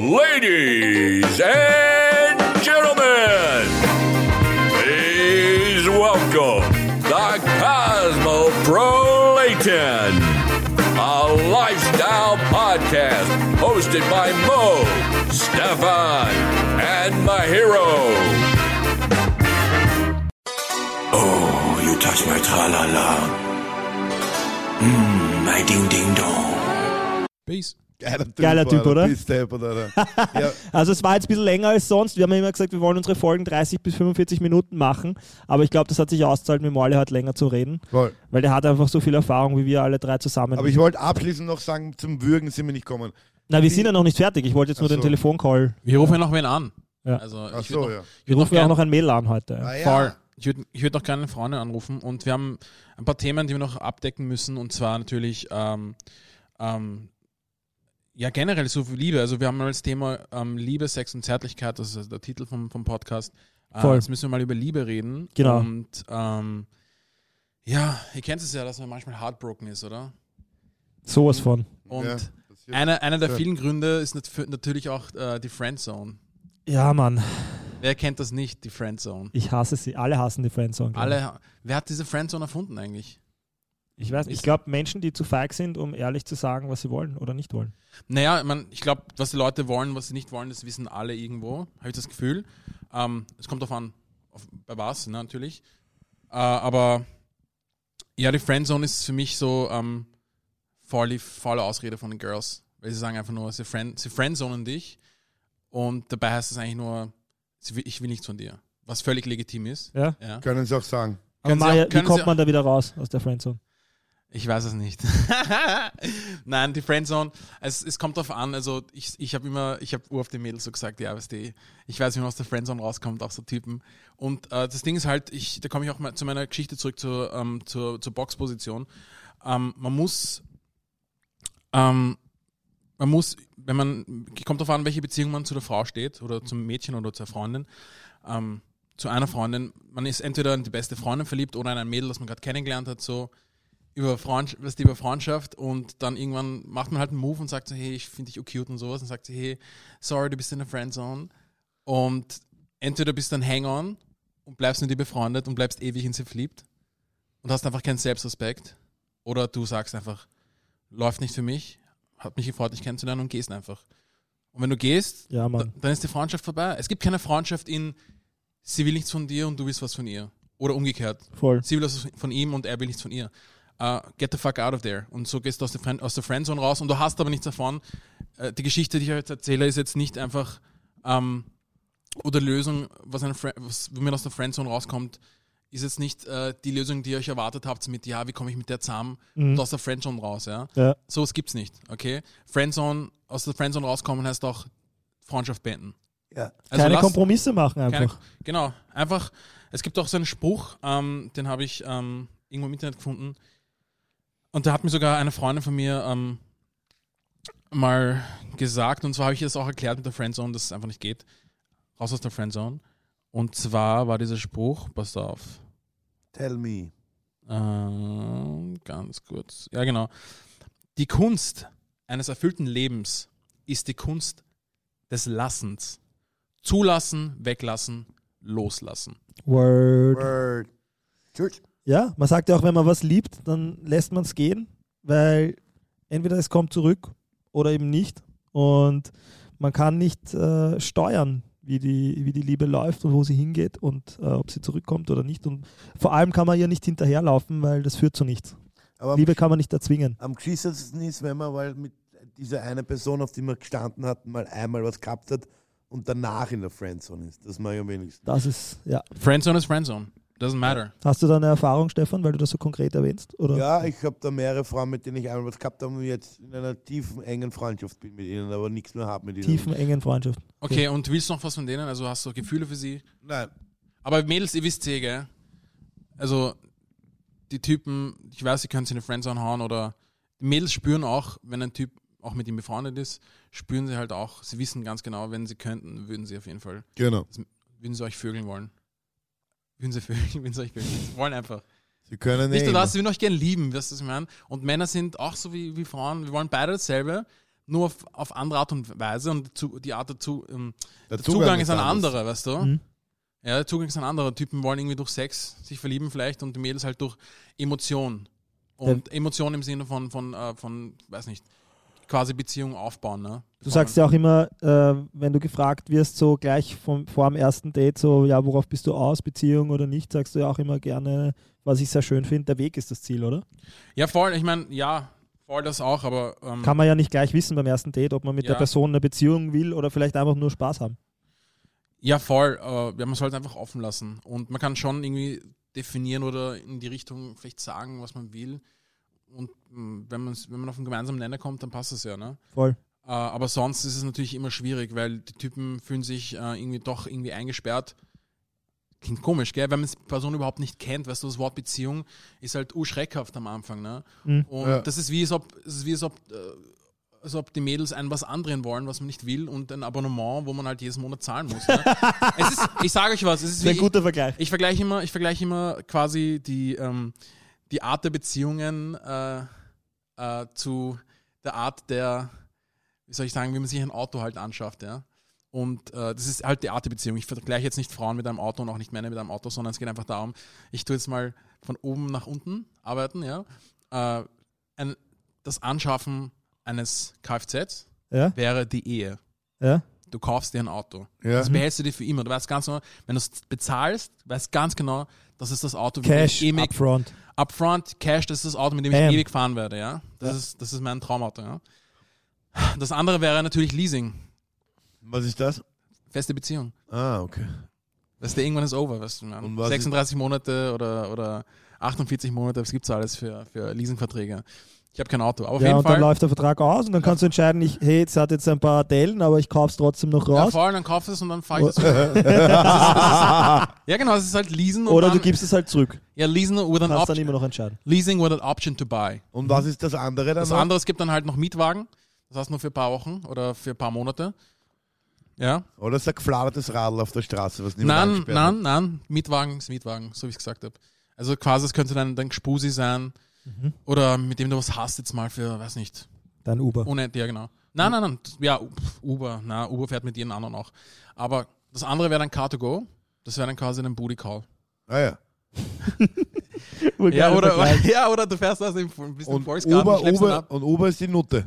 Ladies and gentlemen, please welcome the Cosmo Cosmoprolaton, a lifestyle podcast hosted by Mo, Stefan, and Mahiro. Oh, you touch my tra-la-la. Mmm, my ding-ding-dong. Peace. Geiler Typ, Geiler Typ, oder? Deppert, Alter. ja, Also es war jetzt ein bisschen länger als sonst. Wir haben ja immer gesagt, wir wollen unsere Folgen 30 bis 45 Minuten machen. Aber ich glaube, das hat sich ausgezahlt, mit Morley hat länger zu reden. voll. Weil der hat einfach so viel Erfahrung, wie wir alle drei zusammen. Aber ich wollte abschließend noch sagen, zum Würgen sind wir nicht gekommen. Na, wir sind ja noch nicht fertig. Ich wollte jetzt nur Ach den so. Telefoncall. Wir rufen ja noch wen an. Ja. Also Ach so, ja. noch, ich Wir rufen ja auch noch ein Mail an heute. Ah, ja. Voll. Ich würde ich würd noch gerne eine Freundin anrufen und wir haben ein paar Themen, die wir noch abdecken müssen und zwar natürlich ähm, ähm, ja generell so viel Liebe. Also wir haben mal das Thema ähm, Liebe, Sex und Zärtlichkeit, das ist der Titel vom, vom Podcast. Äh, Voll. Jetzt müssen wir mal über Liebe reden. Genau. Und ähm, ja, ihr kennt es ja, dass man manchmal heartbroken ist, oder? Sowas von. Und Ja, einer, einer der vielen Gründe ist nat- natürlich auch äh, die Friendzone. Ja, Mann. Wer kennt das nicht, die Friendzone? Ich hasse sie. Alle hassen die Friendzone. Alle, wer hat diese Friendzone erfunden eigentlich? Ich weiß, ich Ist- glaube, Menschen, die zu feig sind, um ehrlich zu sagen, was sie wollen oder nicht wollen. Naja, man, ich glaube, was die Leute wollen, was sie nicht wollen, das wissen alle irgendwo, habe ich das Gefühl. Ähm, es kommt darauf an, auf, bei was, ne, natürlich. Äh, aber ja, die Friendzone ist für mich so ähm, voll die faule Ausrede von den Girls. Weil sie sagen einfach nur, sie, friend, sie friendzonen dich und dabei heißt es eigentlich nur, sie will, ich will nichts von dir. Was völlig legitim ist. Ja? Ja. Können Sie auch sagen. Aber Maja, auch- wie kommt man da wieder raus aus der Friendzone? Ich weiß es nicht. Nein, die Friendzone, es, es kommt darauf an, also ich, ich habe immer, ich habe auf die Mädels so gesagt, ja, weißt du, ich weiß, wie man aus der Friendzone rauskommt, auch so Typen. Und äh, das Ding ist halt, ich, da komme ich auch mal zu meiner Geschichte zurück zur, ähm, zur, zur Boxposition. Ähm, man muss, ähm, man muss, wenn man, kommt darauf an, welche Beziehung man zu der Frau steht oder zum Mädchen oder zur Freundin. Ähm, zu einer Freundin, man ist entweder in die beste Freundin verliebt oder in ein Mädel, das man gerade kennengelernt hat, so über Freundschaft, was über Freundschaft und dann irgendwann macht man halt einen Move und sagt so, hey, ich finde dich auch cute und sowas und sagt so, hey, sorry, du bist in der Friendzone und entweder bist du ein Hang-on und bleibst mit ihr befreundet und bleibst ewig in sie verliebt und hast einfach keinen Selbstrespekt oder du sagst einfach, läuft nicht für mich, hat mich gefreut, dich kennenzulernen und gehst einfach. Und wenn du gehst, Ja, dann ist die Freundschaft vorbei. Es gibt keine Freundschaft in, sie will nichts von dir und du willst was von ihr. Oder umgekehrt. Voll. Sie will was von ihm und er will nichts von ihr. Uh, get the fuck out of there. Und so gehst du aus der, Friend, aus der Friendzone raus und du hast aber nichts davon. Äh, die Geschichte, die ich jetzt erzähle, ist jetzt nicht einfach ähm, oder die Lösung, was, eine was wie man aus der Friendzone rauskommt, ist jetzt nicht äh, die Lösung, die ihr euch erwartet habt mit, ja, wie komme ich mit der zusammen Mhm. und aus der Friendzone raus, ja. Ja. So was gibt's nicht, okay? Friendzone, aus der Friendzone rauskommen heißt auch Freundschaft beenden. Ja. Also Keine lasst- Kompromisse machen keine, einfach. genau, einfach, es gibt auch so einen Spruch, ähm, den habe ich ähm, irgendwo im Internet gefunden. Und da hat mir sogar eine Freundin von mir ähm, mal gesagt, und zwar habe ich ihr das auch erklärt mit der Friendzone, dass es einfach nicht geht. Raus aus der Friendzone. Und zwar war dieser Spruch, passt auf, Tell me. äh, ganz kurz. Ja, genau. Die Kunst eines erfüllten Lebens ist die Kunst des Lassens. Zulassen, weglassen, loslassen. Word. Word. Church. Ja, man sagt ja auch, wenn man was liebt, dann lässt man es gehen, weil entweder es kommt zurück oder eben nicht. Und man kann nicht äh, steuern, wie die, wie die Liebe läuft und wo sie hingeht und äh, ob sie zurückkommt oder nicht. Und vor allem kann man ihr nicht hinterherlaufen, weil das führt zu nichts. Aber Liebe kann man nicht erzwingen. am geschissensten ist, wenn man weil mit dieser eine Person, auf die man gestanden hat, mal einmal was gehabt hat und danach in der Friendzone ist. Das mache ich am wenigsten. Das ist, ja. Friendzone ist Friendzone. Doesn't matter. Hast du da eine Erfahrung, Stefan, weil du das so konkret erwähnst? Oder? Ja, ich habe da mehrere Frauen, mit denen ich einmal was gehabt habe und jetzt in einer tiefen, engen Freundschaft bin mit ihnen, aber nichts mehr habe mit ihnen. Tiefen, engen Freundschaft. Okay, und willst du noch was von denen? Also hast du Gefühle für sie? Nein. Aber Mädels, ihr wisst eh, gell? Also, die Typen, ich weiß, sie können sie in eine Friendzone hauen oder Mädels spüren auch, wenn ein Typ auch mit ihm befreundet ist, spüren sie halt auch, sie wissen ganz genau, wenn sie könnten, würden sie auf jeden Fall, Genau. würden sie euch vögeln wollen. Würden sie vögeln, würden sie euch vögeln. Sie wollen einfach. Sie können Nicht eh nur das, sie würden euch gern lieben, weißt du, was ich meine? Und Männer sind auch so wie, wie Frauen, wir wollen beide dasselbe, nur auf, auf andere Art und Weise und zu, die Art dazu, ähm, Der, der Zugang, ist ein anderer, weißt du? Mhm. Ja, der Zugang ist ein anderer. Typen wollen irgendwie durch Sex sich verlieben vielleicht und die Mädels halt durch Emotion. Und Emotion im Sinne von, von, äh, von, weiß nicht, quasi Beziehung aufbauen, ne? Du sagst ja auch immer, äh, wenn du gefragt wirst, so gleich vom, vor dem ersten Date, so, ja, worauf bist du aus, Beziehung oder nicht, sagst du ja auch immer gerne, was ich sehr schön finde, der Weg ist das Ziel, oder? Ja, voll. Ich meine, ja, voll das auch, aber ähm, Kann man ja nicht gleich wissen beim ersten Date, ob man mit Ja. der Person eine Beziehung will oder vielleicht einfach nur Spaß haben. ja, voll. Äh, ja, man sollte einfach offen lassen. Und man kann schon irgendwie definieren oder in die Richtung vielleicht sagen, was man will. Und mh, wenn, man's, wenn man auf einen gemeinsamen Nenner kommt, dann passt es ja, ne? Voll. Äh, aber sonst ist es natürlich immer schwierig, weil die Typen fühlen sich äh, irgendwie doch irgendwie eingesperrt. Klingt komisch, gell? Wenn man die Person überhaupt nicht kennt, weißt du, das Wort Beziehung ist halt urschreckhaft am Anfang, ne? Mhm. Und Ja. das ist wie, als ob, es ist wie als ob, äh, als ob die Mädels ein was andrehen wollen, was man nicht will und ein Abonnement, wo man halt jedes Monat zahlen muss. Ne? es ist, ich sage euch was, es ist Das ist ein wie, guter Vergleich. ich vergleiche immer, ich vergleiche immer quasi die, ähm, die Art der Beziehungen äh, äh, zu der Art der, wie soll ich sagen, wie man sich ein Auto halt anschafft, ja. Und äh, das ist halt die Art der Beziehung. Ich vergleiche jetzt nicht Frauen mit einem Auto und auch nicht Männer mit einem Auto, sondern es geht einfach darum, ich tue jetzt mal von oben nach unten arbeiten, ja. Äh, ein, das Anschaffen eines Kfz Ja? wäre die Ehe. Ja? Du kaufst dir ein Auto. Ja. Das behältst du dir für immer. Du weißt ganz genau, wenn du es bezahlst, weißt ganz genau, das ist das Auto, mit Cash, dem ich ewig, upfront. upfront, Cash, das ist das Auto, mit dem ich Bam. ewig fahren werde, ja. Das, Ist, das ist mein Traumauto, ja. Das andere wäre natürlich Leasing. Was ist das? Feste Beziehung. Ah, okay. Weißt du, irgendwann ist over, weißt du, man. Und was 36 Monate oder, oder 48 Monate, was gibt's alles für, für Leasingverträge? Ich habe kein Auto, aber auf Ja, jeden und dann Fall. läuft der Vertrag aus und dann kannst du entscheiden, ich, hey, jetzt hat jetzt ein paar Dellen, aber ich kauf's trotzdem noch Ja, raus. voll, dann kaufst du es und dann fahr ich das. das, ist, das ist, ja, genau, das ist halt Leasen und oder dann, du gibst es halt zurück. ja, Leasen with an Kannst dann option. immer noch entscheiden. Leasing with an option to buy. Und was ist das andere dann? Das noch? andere, es gibt dann halt noch Mietwagen. Das heißt nur für ein paar Wochen oder für ein paar Monate. Ja. Oder ist ein gefladertes Radl auf der Straße, was niemand Nein, nein, nein. Mietwagen ist Mietwagen, so wie ich es gesagt habe. Also quasi, es könnte dann dein Gspusi sein Mhm. oder mit dem du was hast jetzt mal für, weiß nicht, Dein Uber. ohne, ja genau. Nein, nein, nein. Ja, Uber, na, Uber fährt mit jedem anderen auch. Aber das andere wäre dann Car2Go. Das wäre dann quasi ein Booty Call. Ah ja. Ja oder, ja, oder du fährst also im, bist im Und Volksgarten, Uber, Uber, ab. und Uber ist die Nutte.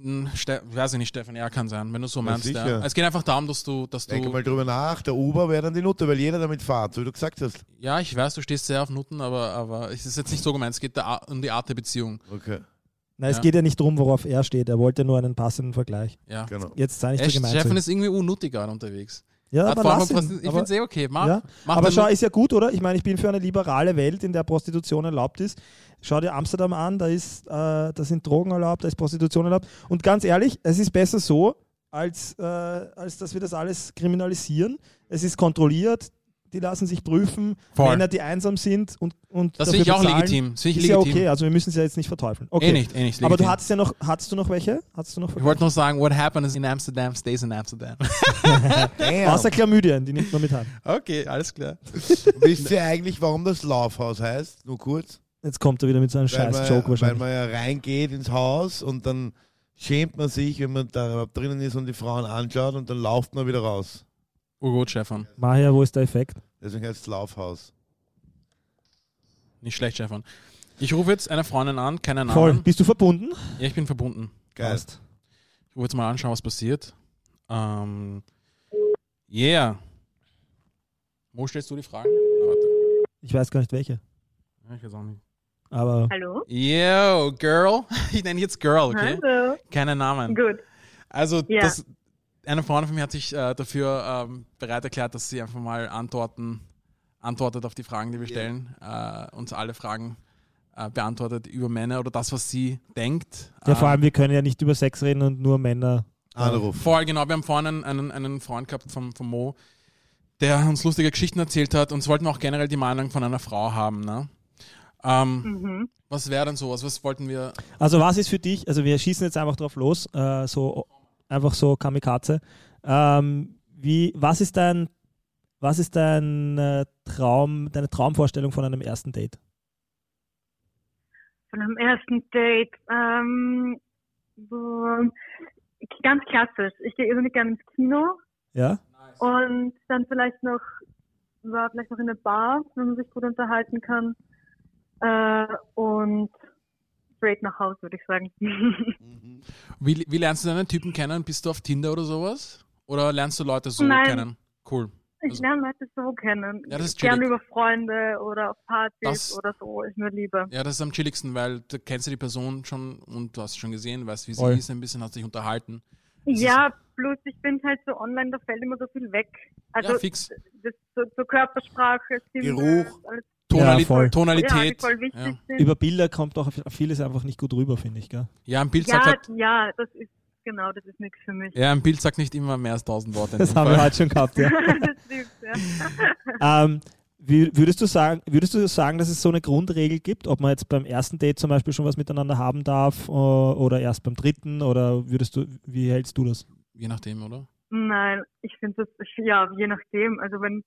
Hm, Ste weiß ich nicht, Stefan, ja, kann sein, wenn du so Ja, meinst. Ja. Es geht einfach darum, dass du, dass Denke du. mal drüber nach, der Uber wäre dann die Nutte, weil jeder damit fährt, so wie du gesagt hast. Ja, ich weiß, du stehst sehr auf Nutten, aber, aber es ist jetzt nicht so gemeint. Es geht da um die Art der Beziehung. Okay, Nein, es Ja. geht ja nicht darum, worauf er steht. Er wollte nur einen passenden Vergleich. Ja. genau. Jetzt sei nicht so gemein. zu Stefan ist irgendwie unnuttig gerade unterwegs. Ja, aber lass ihn. ich finde es eh okay. Mach, ja. mach aber schau, ist ja gut, oder? Ich meine, ich bin für eine liberale Welt, in der Prostitution erlaubt ist. Schau dir Amsterdam an, da, ist, äh, da sind Drogen erlaubt, da ist Prostitution erlaubt. Und ganz ehrlich, es ist besser so, als, äh, als dass wir das alles kriminalisieren. Es ist kontrolliert, die lassen sich prüfen. Voll. Männer, die einsam sind und, und das dafür finde ich auch bezahlen, legitim. Das Ist ich ja legitim. okay, also wir müssen es ja jetzt nicht verteufeln. Okay. Eh nicht, eh nicht. Aber du legitim. hattest ja noch, hattest du noch welche? Hattest du noch Ich wollte nur sagen, what happens in Amsterdam stays in Amsterdam. Außer Chlamydien, die nimmt man mit heim. okay, alles klar. Wisst ihr eigentlich, warum das Laufhaus heißt? Nur kurz. Jetzt kommt er wieder mit seinem Weil scheiß man, Joke weil wahrscheinlich. man ja reingeht ins Haus und dann schämt man sich, wenn man da überhaupt drinnen ist und die Frauen anschaut und dann lauft man wieder raus. Urgut, Stefan. Maja, wo ist der Effekt? Deswegen heißt es Laufhaus. Nicht schlecht, Stefan. Ich rufe jetzt eine Freundin an, keinen Voll. Namen. Bist du verbunden? Ja, ich bin verbunden. Geil. Passt. Ich rufe jetzt mal anschauen, was passiert. Ähm, yeah. Wo stellst du die Fragen? Ah, warte. Ich weiß gar nicht welche. Ja, ich weiß auch nicht. Aber Hallo? Yo, Girl. Ich nenne jetzt Girl, okay? Hallo. Keine Namen. Gut. Also, Ja. das, eine Freundin von mir hat sich äh, dafür ähm, bereit erklärt, dass sie einfach mal antworten, antwortet auf die Fragen, die wir stellen. Äh, uns alle Fragen äh, beantwortet über Männer oder das, was sie denkt. ja, vor Ähm, allem, wir können ja nicht über Sex reden und nur Männer. Anruf. Voll, genau. Wir haben vorhin einen, einen, einen Freund gehabt vom, vom Mo, der uns lustige Geschichten erzählt hat. Und wollten auch generell die Meinung von einer Frau haben. Ne? Ähm, Mhm. Was wäre denn sowas? Was wollten wir? Also was ist für dich, also wir schießen jetzt einfach drauf los, äh, so einfach so Kamikaze. Ähm, wie, was ist dein, was ist dein äh, Traum, deine Traumvorstellung von einem ersten Date? Von einem ersten Date. Ähm, boah, ganz klassisch. Ich gehe irrsinnig gerne ins Kino Ja? und dann vielleicht noch, war vielleicht noch in eine Bar, wenn man sich gut unterhalten kann. Äh, und straight nach Hause, würde ich sagen. Wie, wie lernst du deinen Typen kennen? Bist du auf Tinder oder sowas? Oder lernst du Leute so Nein. kennen? Cool. Ich Also- lerne Leute so kennen. Ja, das ist Gerne über Freunde oder auf Partys Das- oder so, ist mir lieber. Ja, das ist am chilligsten, weil du kennst ja die Person schon und du hast sie schon gesehen, weißt, wie sie Voll. ist, ein bisschen hast dich unterhalten. Das Ja, plus ich bin halt so online, da fällt immer so viel weg. Also ja, fix. das, so, so Körpersprache, Stimme, Geruch. alles, Tonali Ja, voll. Tonalität. voll wichtig Ja. sind. Über Bilder kommt auch vieles einfach nicht gut rüber, finde ich, gell? ja, ein Bild sagt Ja, halt, ja, das ist genau, das ist nichts für mich. ja, ein Bild sagt nicht immer mehr als tausend Worte. Das haben wir Fall. heute schon gehabt, ja. das stimmt, ja. ähm, wie, würdest, du sagen, würdest du sagen, dass es so eine Grundregel gibt, ob man jetzt beim ersten Date zum Beispiel schon was miteinander haben darf äh, oder erst beim dritten oder würdest du, wie hältst du das? Je nachdem, oder? Nein, ich finde das, ja, je nachdem. Also wenn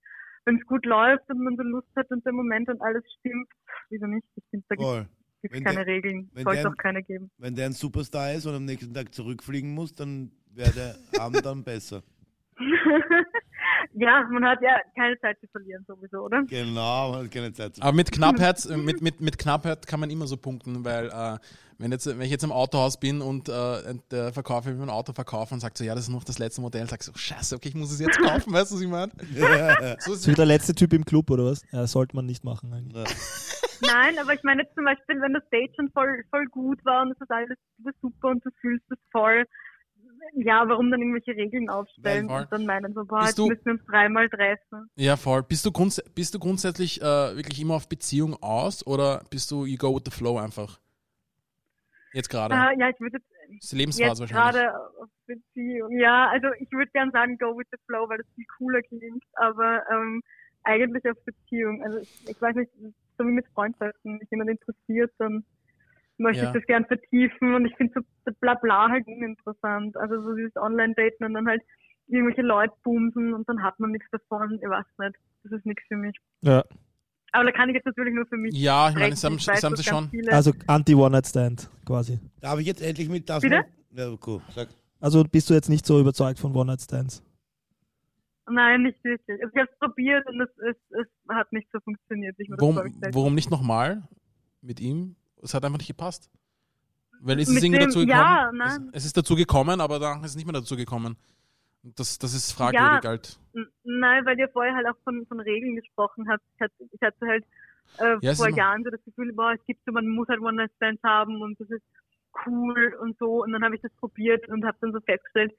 wenn es gut läuft und man so Lust hat und der Moment und alles stimmt, wieso nicht? Ich finde, da gibt es keine der- Regeln. es auch keine geben. Wenn der ein Superstar ist und am nächsten Tag zurückfliegen muss, dann wäre der Abend dann besser. ja, man hat ja keine Zeit zu verlieren sowieso, oder? Genau, man hat keine Zeit zu Aber mit Knappheit, äh, mit, mit, mit Knappheit kann man immer so punkten, weil äh, wenn, jetzt, wenn ich jetzt im Autohaus bin und äh, der Verkäufer will mir ein Auto verkaufen und sagt so, ja, das ist noch das letzte Modell, sagst du, so, scheiße, okay, ich muss es jetzt kaufen, weißt du, was ich meine? So ist So wie der letzte Typ im Club oder was? Ja, sollte man nicht machen eigentlich. Nein, aber ich meine jetzt zum Beispiel, wenn das Date schon voll, voll gut war und es ist alles super und du fühlst es voll, ja, warum dann irgendwelche Regeln aufstellen Voll. und dann meinen so, boah, Bist jetzt du- müssen wir uns dreimal treffen. Ja, voll. Bist du, grunds bist du grundsätzlich äh, wirklich immer auf Beziehung aus oder bist du you go with the flow einfach? Jetzt gerade. Äh, ja, ich würde jetzt Lebensphase jetzt gerade auf Beziehung. Ja, also ich würde gern sagen, go with the flow, weil das viel cooler klingt, aber ähm, eigentlich auf Beziehung. Also ich, ich weiß nicht, so wie mit Freundschaften, wenn mich jemand interessiert, dann möchte Ja. ich das gern vertiefen und ich finde so das Blabla halt uninteressant. Also so dieses Online-Daten und dann halt irgendwelche Leute bumsen und dann hat man nichts davon. Ich weiß nicht. Das ist nichts für mich. Ja. Aber da kann ich jetzt natürlich nur für mich Ja, ich meine, das haben, weiß, das haben sie schon. viele- Also Anti-One-Night-Stand quasi. Darf ich jetzt endlich mit das Bitte? Ja, cool. Sag. Also bist du jetzt nicht so überzeugt von One-Night-Stands? Nein, nicht wirklich. Also ich habe es probiert und es, es, es hat nicht so funktioniert, Warum, warum nicht nochmal mit ihm? Es hat einfach nicht gepasst. Weil es ist irgendwie dazu gekommen. ja, es, nein. es ist dazu gekommen, aber dann ist es nicht mehr dazu gekommen. Das, das ist fragwürdig Ja. halt. Nein, weil ihr vorher halt auch von, von Regeln gesprochen habt. Ich hatte, ich hatte halt äh, Ja, es vor Jahren so das Gefühl, boah, es gibt so, man muss halt One-Night-Stands haben und das ist cool und so. Und dann habe ich das probiert und habe dann so festgestellt,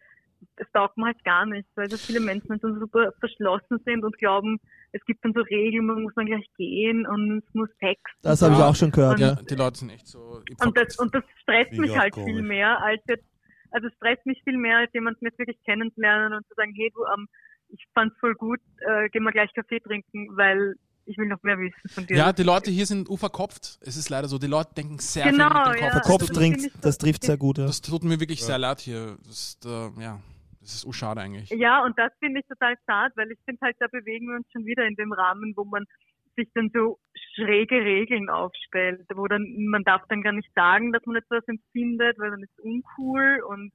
das taugt mir halt gar nicht, weil so viele Menschen dann so super verschlossen sind und glauben, es gibt dann so Regeln, man muss dann gleich gehen und es muss Text. Das habe ich auch schon gehört, Und- ja. Die Leute sind echt so. Und das, und das stresst mich halt komisch. viel mehr, als jetzt, also es stresst mich viel mehr, als jemanden jetzt wirklich kennenzulernen und zu sagen, hey du, ähm, ich fand's voll gut, äh, gehen wir gleich Kaffee trinken, weil ich will noch mehr wissen von dir. ja, die Leute hier sind unverkopft. Es ist leider so. Die Leute denken sehr Genau, viel mit dem Kopf. ja. Das Verkopft das trinkt, so- das trifft sehr gut, ja. Das tut mir wirklich sehr leid hier. Das ist, äh, ja, das ist urschade eigentlich. Ja, und das finde ich total schade, weil ich finde halt, da bewegen wir uns schon wieder in dem Rahmen, wo man sich dann so schräge Regeln aufstellt, wo dann, man darf dann gar nicht sagen, dass man etwas empfindet, weil dann ist es uncool und,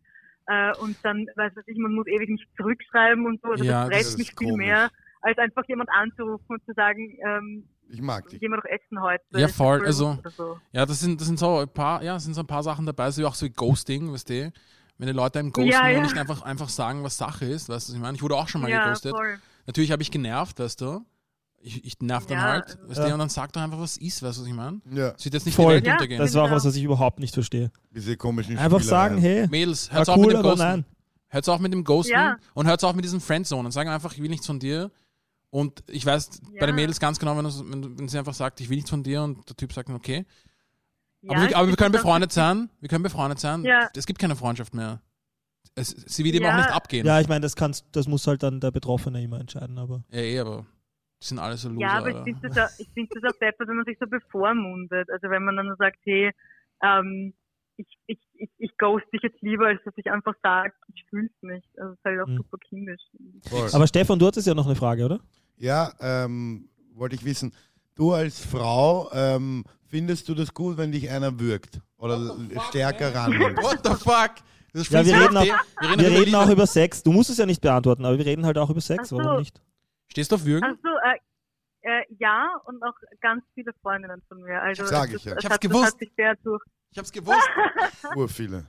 äh, und dann, weiß ich, man muss ewig nicht zurückschreiben und so. Also Ja, das das stresst ist mich viel komisch. mehr, als einfach jemand anzurufen und zu sagen, ähm, Ich mag dich. gehen wir doch essen heute. Ja, voll, also- so. Ja, das sind, das sind so ein paar, ja, sind so ein paar Sachen dabei, so wie auch so wie Ghosting, weißt du? Wenn die Leute einem ghosten Ja, ja. und nicht einfach, einfach sagen, was Sache ist, weißt du, was ich meine? Ich wurde auch schon mal Ja, geghostet. voll. Natürlich habe ich genervt, weißt du? Ich, ich nerv dann Ja, halt, also- weißt du? Und dann sag doch einfach, was ist, weißt du, was ich meine? Ja, wird jetzt nicht Voll. die Welt Ja, untergehen. Das war auch Genau. was, was ich überhaupt nicht verstehe. diese komischen Einfach sagen, Spielereien. hey, Mädels, hört's auch cool, mit dem Ghosten. nein. Hört's auch mit dem Ghosten Ja. und hört's auch mit diesem Friendzone und sagen einfach, ich will nichts von dir. Und ich weiß bei Ja. den Mädels ganz genau, wenn, wenn, wenn sie einfach sagt, ich will nichts von dir und der Typ sagt, okay. Ja, aber wir, aber wir können befreundet sein. Wir können befreundet sein. Ja. Es gibt keine Freundschaft mehr. Es, sie wird eben Ja. auch nicht abgehen. Ja, ich meine, das kannst, das muss halt dann der Betroffene immer entscheiden, aber. Ja, eh, aber die sind alle so loser. Ja, aber ich Alter. finde das, auch- ich find das auch besser, wenn man sich so bevormundet. Also wenn man dann so sagt, hey, ähm, ich, ich, ich, ich ghost dich jetzt lieber, als dass ich einfach sage, ich fühl's nicht. Also das ist halt auch Mhm. super kindisch. Voll. Aber Stefan, du hattest ja noch eine Frage, oder? Ja, ähm, wollte ich wissen. Du als Frau, ähm, findest du das gut, wenn dich einer würgt? Oder l- stärker rannimmt? What the fuck? Das Ja, wir reden, auch, wir reden, wir über reden auch über Sex. Du musst es ja nicht beantworten, aber wir reden halt auch über Sex. Ach so. Warum nicht? Stehst du auf Würgen? Also, äh, äh, ja, und auch ganz viele Freundinnen von mir. Also, Sag es ich ja. Ich es hab's hat, gewusst. Das. Ich hab's gewusst. Ur viele.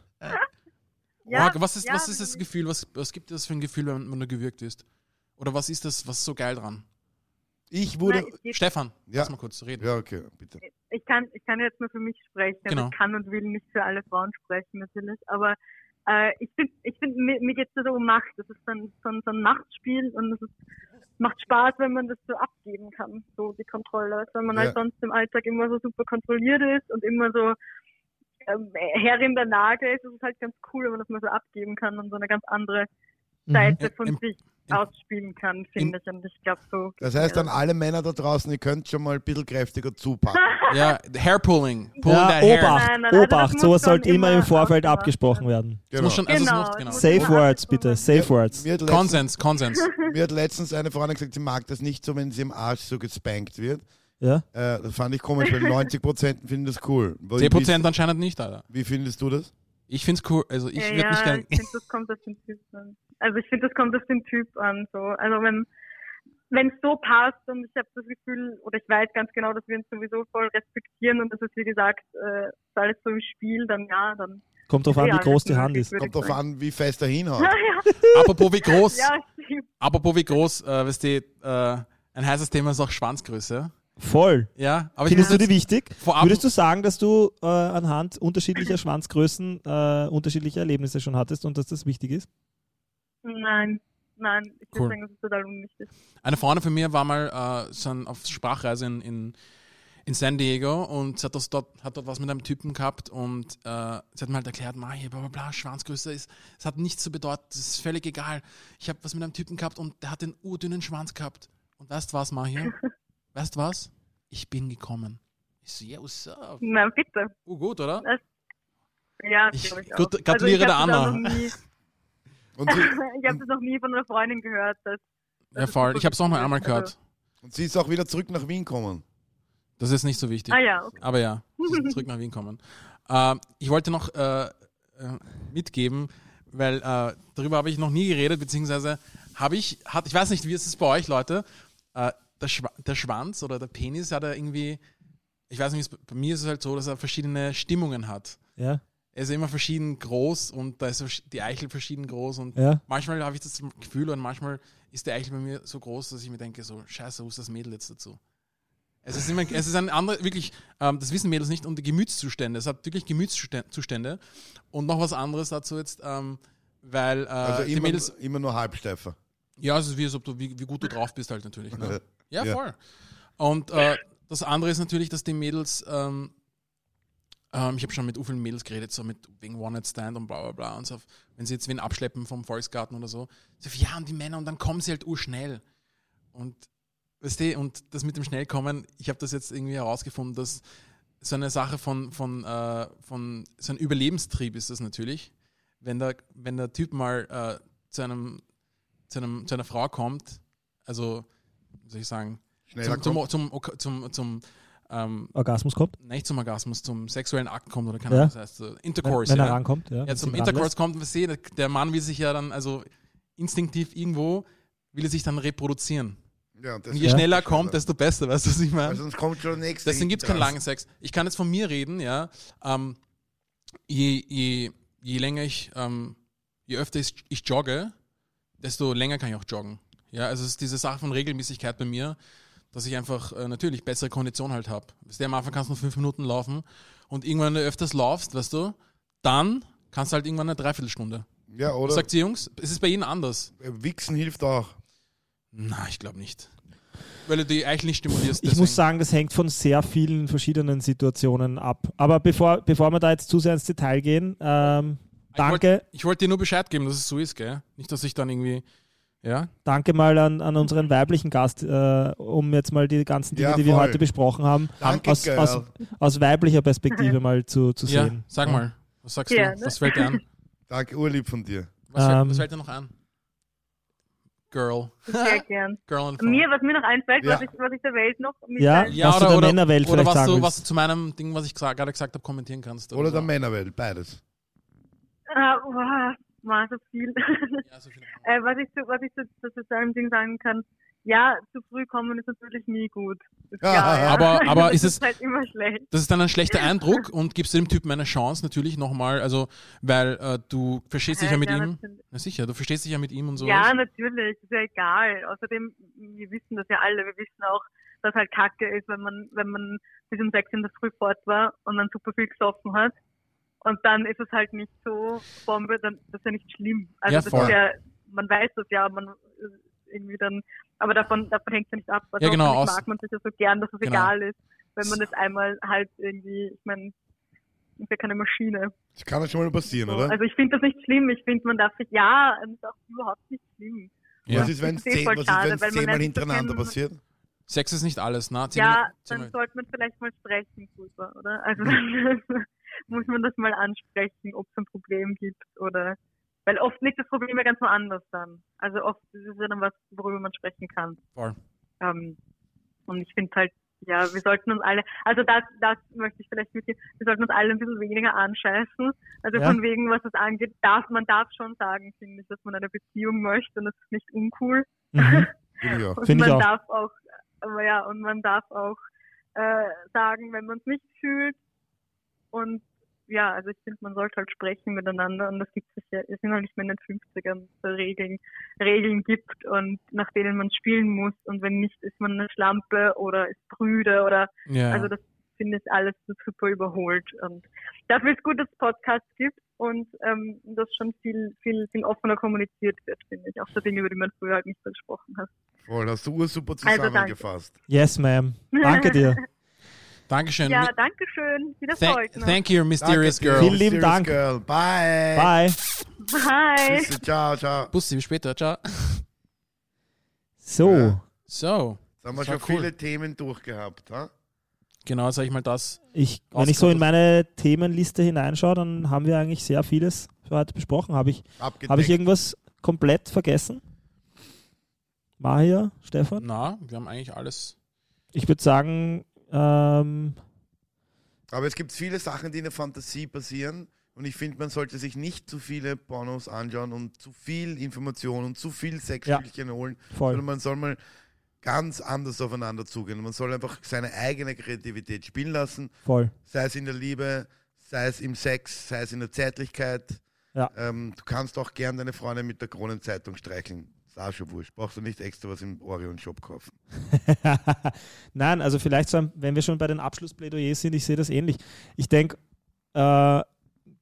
Ja, Org, was ist, ja, was ist das Gefühl? Was, was gibt es für ein Gefühl, wenn, wenn du gewürgt wirst? Oder was ist das, was ist so geil dran? Ich wurde. Nein, geht- Stefan, Ja. lass mal kurz reden. Ja, okay, bitte. ich kann, ich kann jetzt nur für mich sprechen. Also Genau. Ich kann und will nicht für alle Frauen sprechen, natürlich. Aber äh, ich finde, ich find, mir, mir geht es so um Macht. Das ist dann so, ein- so ein Machtspiel und es macht Spaß, wenn man das so abgeben kann, so die Kontrolle. Also wenn man Ja. halt sonst im Alltag immer so super kontrolliert ist und immer so ähm, Herrin der Lage ist, ist es halt ganz cool, wenn man das mal so abgeben kann und so eine ganz andere Mhm. Seite Im- von im- sich ausspielen kann, finde ich. Und ich glaube so. Das heißt an alle Männer da draußen, ihr könnt schon mal ein bisschen kräftiger zupacken. Ja, Hairpulling. Pulling Ja. Obacht, Nein, nein, also Obacht. Sowas sollte immer im Vorfeld abgesprochen werden. Es muss schon, also Genau. muss, genau. Safe Words, bitte. Safe Words. Mir hat, letztens, Konsens, Konsens. mir hat letztens eine Freundin gesagt, sie mag das nicht so, wenn sie im Arsch so gespankt wird. Ja? Äh, das fand ich komisch, weil 90% finden das cool. Wie- 10% anscheinend nicht, Alter. Wie findest du das? Ich find's cool. Also ich ja, würde mich ja, gerne. ich finde, das kommt auf den Typ an. Also ich finde, das kommt auf den Typ an. So. Also wenn wenn es so passt und ich habe das Gefühl, oder ich weiß ganz genau, dass wir uns sowieso voll respektieren und das ist wie gesagt, äh, ist alles so im Spiel, dann ja, dann Kommt drauf an, ja, wie groß die Hand ist. Kommt drauf an, wie fest er hinhaut. Ja, ja, Apropos wie groß. ja, stimmt. Apropos wie groß, äh, weißt du, äh, ein heißes Thema ist auch Schwanzgröße. Voll. Ja, aber ich Findest du die wichtig? vorab, Würdest du sagen, dass du äh, anhand unterschiedlicher Schwanzgrößen äh, unterschiedliche Erlebnisse schon hattest und dass das wichtig ist? Nein, nein, ich würde Cool. sagen, das ist total unwichtig. eine Freundin von mir war mal äh, so auf Sprachreise in, in, in San Diego und sie hat, das dort, hat dort was mit einem Typen gehabt und äh, sie hat mir halt erklärt, Ma, hier, bla bla bla, Schwanzgröße ist, es hat nichts zu bedeuten, das ist völlig egal. Ich habe was mit einem Typen gehabt und der hat den urdünnen Schwanz gehabt. Und weißt was, Ma, hier? weißt was? Ich bin gekommen. Ich so, yeah, what's up? Na, bitte. Oh, gut, oder? Ja, Ich glaube ich auch. gut- gratuliere also ich der das Anna. Und sie, ich habe das noch nie von einer Freundin gehört. Dass, Ja, ist voll. Ich habe es auch noch einmal gehört. und sie ist auch wieder zurück nach Wien gekommen. Das ist nicht so wichtig. Ah ja, okay. Aber ja, zurück nach Wien kommen. Ähm, ich wollte noch äh, äh, mitgeben, weil äh, darüber habe ich noch nie geredet, beziehungsweise habe ich, hat, ich weiß nicht, wie ist es bei euch, Leute? Äh, der, Schwa der Schwanz oder der Penis hat er irgendwie, ich weiß nicht, bei mir ist es halt so, dass er verschiedene Stimmungen hat. Ja. Er ist immer verschieden groß und da ist die Eichel verschieden groß und Ja. manchmal habe ich das Gefühl und manchmal ist der Eichel bei mir so groß, dass ich mir denke, so, scheiße, wo ist das Mädel jetzt dazu? Es ist, immer, es ist ein anderer, wirklich, ähm, das wissen Mädels nicht, und die Gemütszustände. Es hat wirklich Gemütszustände. Und noch was anderes dazu jetzt, ähm, weil äh, Also die immer, Mädels, immer nur Halbsteifer. ja, es ist wie, als ob du, wie, wie gut du drauf bist halt natürlich. Ne? Ja, Ja. voll. Und äh, das andere ist natürlich, dass die Mädels, ähm, ähm, ich habe schon mit vielen Mädels geredet, so mit wegen One-Night-Stand und bla bla bla und so, wenn sie jetzt wen abschleppen vom Volksgarten oder so, so ja, und die Männer, und dann kommen sie halt urschnell. Und weißt du, und das mit dem Schnellkommen, ich habe das jetzt irgendwie herausgefunden, dass so eine Sache von, von, äh, von so ein Überlebenstrieb ist das natürlich. Wenn der, wenn der Typ mal äh, zu einem, zu einem, zu einer Frau kommt, also, wie soll ich sagen, Schneller zum, kommt. zum, zum, zum, zum ähm, Orgasmus kommt, nicht zum Orgasmus, zum sexuellen Akt kommt oder keine Ja. Ahnung, was heißt, so, wenn, Intercourse. wenn er ja. rankommt. Ja, Ja, wenn zum sie Intercourse kommt, was sehe, der, der Mann will sich ja dann, also instinktiv irgendwo, will er sich dann reproduzieren. Ja, das Und je Ja. schneller er kommt, desto besser, weißt du, was ich meine? Weil sonst kommt schon der nächste. Deswegen gibt es keinen langen Sex. Ich kann jetzt von mir reden, ja. Ähm, je, je, je länger ich, ähm, je öfter ich, ich jogge, desto länger kann ich auch joggen. Ja, also es ist diese Sache von Regelmäßigkeit bei mir, dass ich einfach äh, natürlich bessere Kondition halt habe. Am Anfang kannst du nur fünf Minuten laufen und irgendwann, wenn du öfters laufst, weißt du, dann kannst du halt irgendwann eine Dreiviertelstunde. Ja, oder? Sagt sie, Jungs? Es ist bei jedem anders. Wichsen hilft auch. Na, ich glaube nicht. Weil du die Eichel nicht stimulierst. Ich deswegen. muss sagen, das hängt von sehr vielen verschiedenen Situationen ab. Aber bevor, bevor wir da jetzt zu sehr ins Detail gehen, ähm, Ich wollt- danke, Ich wollte dir nur Bescheid geben, dass es so ist, gell? Nicht, dass ich dann irgendwie. Ja? danke mal an, an unseren weiblichen Gast, äh, um jetzt mal die ganzen Dinge, Ja, die wir heute besprochen haben, Danke, aus, aus, aus weiblicher Perspektive mal zu, zu Ja, sehen. sag mal. Was sagst Ja, du? ne? Was fällt dir an? Danke, urlieb von dir. Was, fällt, Ähm. was fällt dir noch an? Girl. Sehr gern. Girl phone. Mir, was mir noch einfällt, Ja. was, ich, was ich der Welt noch Ja, mitteilen ja, was du oder, der oder, Männerwelt oder vielleicht was, sagen du, was du zu meinem Ding, was ich gerade gesagt habe, kommentieren kannst. Oder so. der Männerwelt, beides. Äh, wow, war so viel. Ja, so viel. äh, was ich, so, was ich so, so zu einem Ding sagen kann, ja, zu früh kommen ist natürlich nie gut. Ist Ja, klar, ja. aber- aber das ist es- ist halt immer schlecht. Das ist dann ein schlechter Eindruck und gibst du dem Typen eine Chance natürlich nochmal, also weil äh, du verstehst dich ja mit ihm. Na sicher, du verstehst dich ja mit ihm und so. Ja, natürlich, ist ja egal. Außerdem, wir wissen das ja alle, wir wissen auch, dass halt Kacke ist, wenn man, wenn man bis um sechs in der Früh fort war und dann super viel gesoffen hat. Und dann ist es halt nicht so Bombe, dann das ist ja nicht schlimm. Also Ja, das voll. ist ja, man weiß das ja, man äh, irgendwie dann, aber davon, davon hängt es ja nicht ab. Also Ja, genau, aus- mag man sich ja so gern, dass es Genau. egal ist, wenn man das einmal halt irgendwie, ich meine, ist ja keine Maschine. Das kann ja schon mal passieren, So, oder? Also ich finde das nicht schlimm. Ich finde, man darf sich, ja, das ist auch überhaupt nicht schlimm. Ja. Was ist, wenn es eh zehn, zehnmal so hintereinander passiert? Sex ist nicht alles, na? Ja, Zehnmal- dann sollte man vielleicht mal sprechen drüber, oder? Also dann muss man das mal ansprechen, ob es ein Problem gibt oder weil oft liegt das Problem ja ganz woanders dann. Also oft ist es ja dann was, worüber man sprechen kann. Voll. Ähm, und ich finde halt, ja, wir sollten uns alle, also das, das möchte ich vielleicht mitgeben, wir sollten uns alle ein bisschen weniger anscheißen. Also Ja. von wegen, was das angeht, darf, man darf schon sagen, finde ich, dass man eine Beziehung möchte und das ist nicht uncool. Mhm. Finde ich auch. Und Finde ich man auch. darf auch, aber ja, und man darf auch äh, sagen, wenn man es nicht fühlt. Und ja, also ich finde, man sollte halt sprechen miteinander und das gibt es ja, es sind halt nicht mehr in den 50ern, dass es Regeln, Regeln gibt und nach denen man spielen muss und wenn nicht, ist man eine Schlampe oder ist Brüde oder Ja. also das finde ich alles so super überholt und dafür ist gut, dass es Podcasts gibt und ähm, dass schon viel, viel, viel offener kommuniziert wird, finde ich. Auch so Dinge, über die man früher halt nicht so gesprochen hat. Voll, hast du ursuper Also danke. zusammengefasst. Yes, ma'am. Danke dir. Dankeschön. Ja, danke schön. Viel Thank, Erfolg noch. thank you, mysterious Danke, girl. Vielen lieben Mysterious Dank. Girl. Bye. Bye. Bye. Tschüss, ciao, ciao. Bussi, bis später. Ciao. So. Ja. So, Jetzt haben wir Das schon cool. viele Themen durchgehabt. Ha? genau, sag ich mal das. Ich, wenn ich so in meine Themenliste hineinschaue, dann haben wir eigentlich sehr vieles für heute besprochen. Habe ich, Abgedeckt. habe ich irgendwas komplett vergessen? Mahia, Stefan? Na, wir haben eigentlich alles. Ich würde sagen, ähm, Aber es gibt viele Sachen, die in der Fantasie passieren. Und ich finde, man sollte sich nicht zu viele Pornos anschauen und zu viel Information und zu viel Sexspielchen holen, voll. sondern man soll mal ganz anders aufeinander zugehen. Man soll einfach seine eigene Kreativität spielen lassen, Voll. sei es in der Liebe, sei es im Sex, sei es in der Zärtlichkeit. Ja. Ähm, du kannst auch gern deine Freundin mit der Kronenzeitung streicheln. Ist auch schon wurscht. Brauchst du nicht extra was im Orion-Shop kaufen. Nein, also vielleicht, so, wenn wir schon bei den Abschlussplädoyers sind, ich sehe das ähnlich. Ich denke, äh,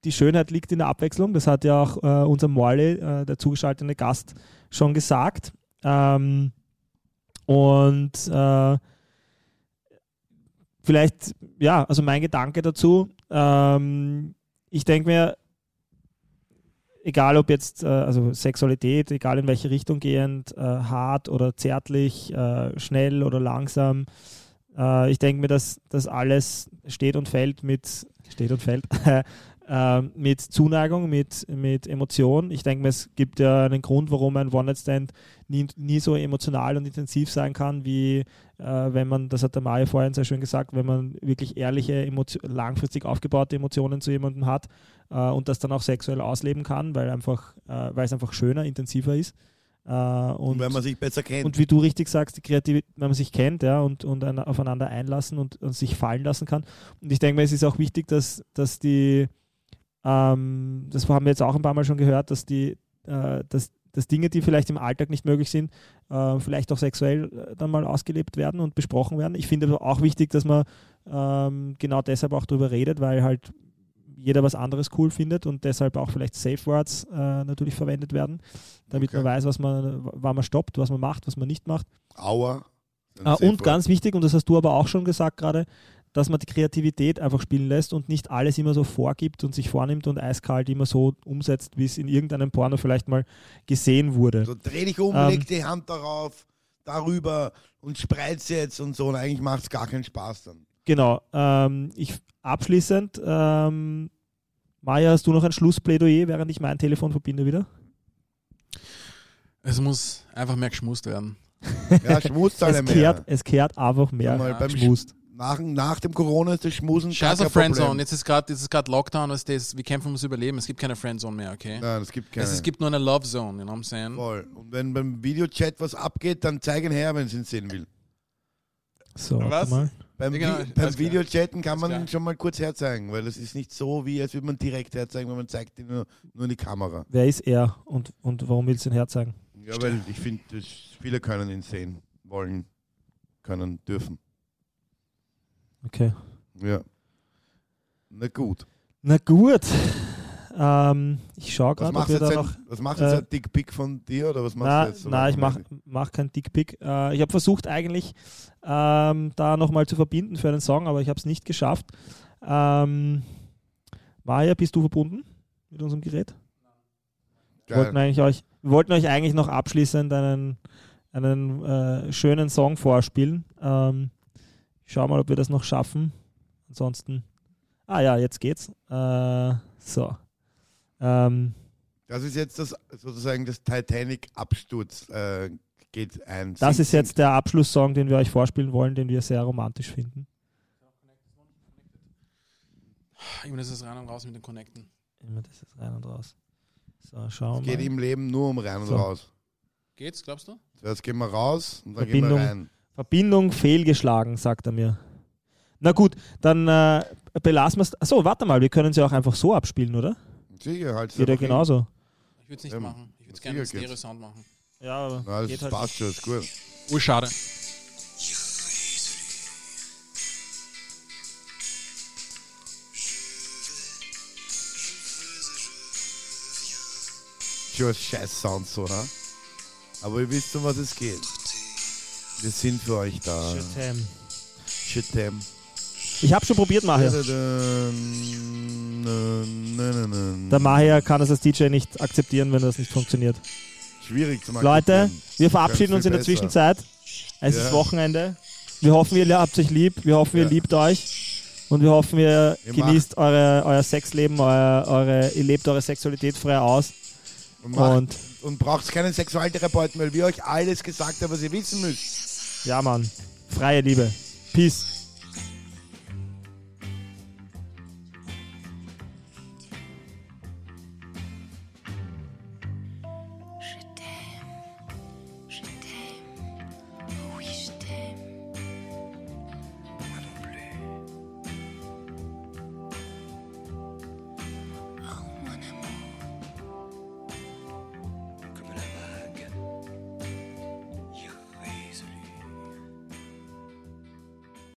die Schönheit liegt in der Abwechslung. Das hat ja auch äh, unser Morley, äh, der zugeschaltete Gast, schon gesagt. Ähm, und äh, vielleicht, ja, also mein Gedanke dazu, ähm, ich denke mir, egal ob jetzt, äh, also Sexualität, egal in welche Richtung gehend, äh, hart oder zärtlich, äh, schnell oder langsam, äh, ich denke mir, dass das alles steht und fällt mit, steht und fällt, äh, mit Zuneigung, mit, mit Emotion. Ich denke mir, es gibt ja einen Grund, warum ein One-Night-Stand nie, nie so emotional und intensiv sein kann, wie äh, wenn man, das hat der Mario vorhin sehr schön gesagt, wenn man wirklich ehrliche, langfristig aufgebaute Emotionen zu jemandem hat äh, und das dann auch sexuell ausleben kann, weil einfach, äh, weil es einfach schöner, intensiver ist. Äh, und, Und wenn man sich besser kennt. und wie du richtig sagst, die Kreativität, wenn man sich kennt ja, und, und ein, aufeinander einlassen und, und sich fallen lassen kann. Und ich denke mir, es ist auch wichtig, dass, dass die, ähm, das haben wir jetzt auch ein paar Mal schon gehört, dass die, äh, dass, dass Dinge, die vielleicht im Alltag nicht möglich sind, äh, vielleicht auch sexuell äh, dann mal ausgelebt werden und besprochen werden. Ich finde aber auch wichtig, dass man ähm, genau deshalb auch darüber redet, weil halt jeder was anderes cool findet und deshalb auch vielleicht Safe Words äh, natürlich verwendet werden, damit Okay. man weiß, was man, wann man stoppt, was man macht, was man nicht macht. Aua. Ah, und ganz wichtig, und das hast du aber auch schon gesagt gerade, dass man die Kreativität einfach spielen lässt und nicht alles immer so vorgibt und sich vornimmt und eiskalt immer so umsetzt, wie es in irgendeinem Porno vielleicht mal gesehen wurde. So, dreh dich um, Ähm, leg die Hand darauf, darüber und spreiz jetzt und so. Und eigentlich macht es gar keinen Spaß dann. Genau. Ähm, ich abschließend, ähm, Maja, hast du noch ein Schlussplädoyer, während ich mein Telefon verbinde wieder? Es muss einfach mehr geschmust werden. Ja, schmust alle Es mehr. kehrt, es kehrt einfach mehr Mal beim geschmust. Nach, nach dem Corona ist das Schmusen Scheiß kein auf Friendzone. Jetzt ist gerade jetzt ist gerade Lockdown, was das, wir kämpfen ums Überleben. Es gibt keine Friendzone mehr, okay? Nein, es gibt keine. Es, es gibt nur eine Love Zone, you know what I'm saying? Voll. Und wenn beim Videochat was abgeht, dann zeigen her, wenn sie ihn sehen will. So, Was? mal. Beim, Ja, genau, Vi beim. Videochatten kann man klar. ihn schon mal kurz herzeigen, weil das ist nicht so, wie als würde man direkt herzeigen, weil man zeigt ihn nur, nur in die Kamera. Wer ist er und, und warum willst du ihn herzeigen? Ja, weil ich finde, viele können ihn sehen, wollen, können, dürfen. Okay. Ja. Na gut. Na gut. Ähm, ich schaue gerade, ob wir da ein, noch. was machst du jetzt äh, ein Dickpick von dir oder was machst Na, du jetzt? so na ich mache mach keinen Dickpick. Äh, ich habe versucht eigentlich ähm, da nochmal zu verbinden für einen Song, aber ich habe es nicht geschafft. Ähm, Maja, bist du verbunden mit unserem Gerät? Wir wollten, Geil. eigentlich euch, wir wollten euch eigentlich noch abschließend einen, einen äh, schönen Song vorspielen. Ähm, ich schau mal, ob wir das noch schaffen. Ansonsten. Ah ja, jetzt geht's. Äh, so. Ähm, Das ist jetzt das sozusagen das Titanic-Absturz äh, geht ein. das Sing- ist jetzt der Abschlusssong, den wir euch vorspielen wollen, den wir sehr romantisch finden. Immer das ist rein und raus mit den Connecten. Immer das ist rein und raus. So, schauen Es geht mal. im Leben nur um rein und So. raus. Geht's, glaubst du? Zuerst gehen wir raus und dann Verbindung. gehen wir rein. Verbindung fehlgeschlagen, sagt er mir. Na gut, dann äh, belassen wir es. Achso, warte mal, wir können sie auch einfach so abspielen, oder? Sicher, halt Geht ja genauso. Ich würde es nicht Ähm, machen. Ich würde es gerne mit. Stereo-Sound machen. Ja, aber Na, das geht halt. passt schon, ist gut. Oh, schade. Schon ein scheiß Sound so, ha? Aber ihr wisst, um was es geht. Wir sind für euch da. Shit, Shitem. Ich habe schon probiert, Maher. Der Maher kann es als DJ nicht akzeptieren, wenn das nicht funktioniert. Schwierig zu machen. Leute, wir verabschieden uns in der Zwischenzeit. Es Ja. ist Wochenende. Wir hoffen, ihr habt euch lieb. Wir hoffen, ihr Ja. liebt euch. Und wir hoffen, ihr Ihr genießt eure, euer Sexleben, euer, eure, ihr lebt eure Sexualität frei aus. Und, macht, Und und braucht keinen Sexualtherapeuten, weil wir euch alles gesagt haben, was ihr wissen müsst. ja, Mann, freie Liebe. Peace.